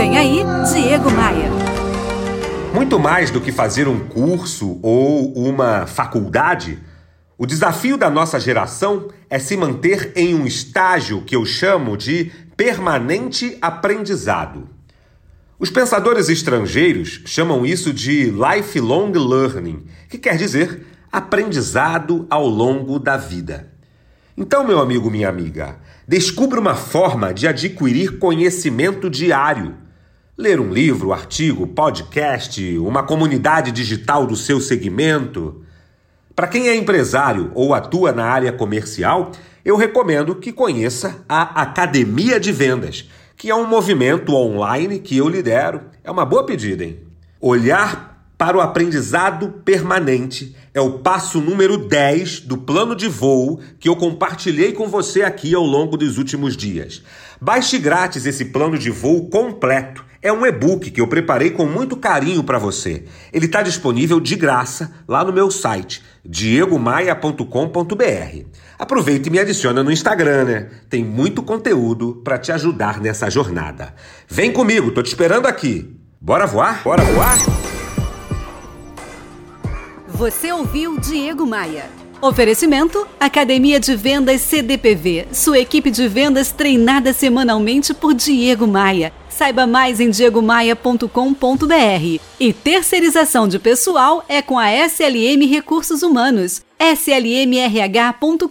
Vem aí, Diego Maia. Muito mais do que fazer um curso ou uma faculdade, o desafio da nossa geração é se manter em um estágio que eu chamo de permanente aprendizado. Os pensadores estrangeiros chamam isso de lifelong learning, que quer dizer aprendizado ao longo da vida. Então, meu amigo, minha amiga, descubra uma forma de adquirir conhecimento diário. Ler um livro, artigo, podcast, uma comunidade digital do seu segmento. Para quem é empresário ou atua na área comercial, eu recomendo que conheça a Academia de Vendas, que é um movimento online que eu lidero. É uma boa pedida, hein? Olhar para o aprendizado permanente é o passo número 10 do plano de voo que eu compartilhei com você aqui ao longo dos últimos dias. Baixe grátis esse plano de voo completo. É um e-book que eu preparei com muito carinho para você. Ele está disponível de graça lá no meu site, diegomaia.com.br. Aproveite e me adiciona no Instagram, né? Tem muito conteúdo para te ajudar nessa jornada. Vem comigo, tô te esperando aqui. Bora voar? Bora voar? Você ouviu Diego Maia. Oferecimento: Academia de Vendas CDPV. Sua equipe de vendas treinada semanalmente por Diego Maia. Saiba mais em diegomaia.com.br. E terceirização de pessoal é com a SLM Recursos Humanos. slmrh.com.br.